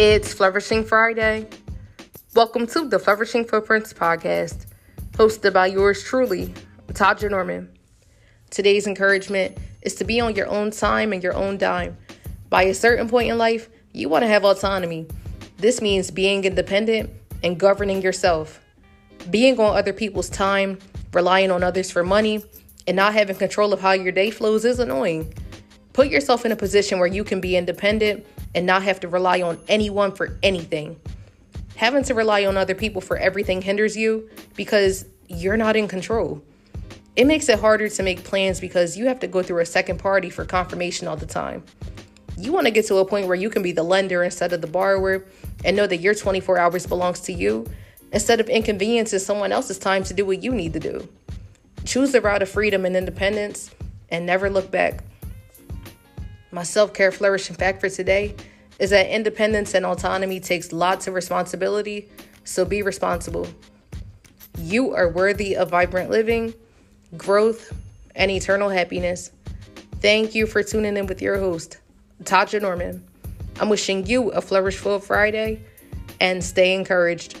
It's Flourishing Friday. Welcome to the Flourishing Footprints podcast, hosted by yours truly, Tahja Norman. Today's encouragement is to be on your own time and your own dime. By a certain point in life, you want to have autonomy. This means being independent and governing yourself. Being on other people's time, relying on others for money, and not having control of how your day flows is annoying. Put yourself in a position where you can be independent and not have to rely on anyone for anything. Having to rely on other people for everything hinders you because you're not in control. It makes it harder to make plans because you have to go through a second party for confirmation all the time. You want to get to a point where you can be the lender instead of the borrower and know that your 24 hours belongs to you instead of inconveniencing someone else's time to do what you need to do. Choose the route of freedom and independence and never look back. My self care flourishing fact for today is that independence and autonomy takes lots of responsibility, so be responsible. You are worthy of vibrant living, growth, and eternal happiness. Thank you for tuning in with your host, Tahja Norman. I'm wishing you a flourishful Friday and stay encouraged.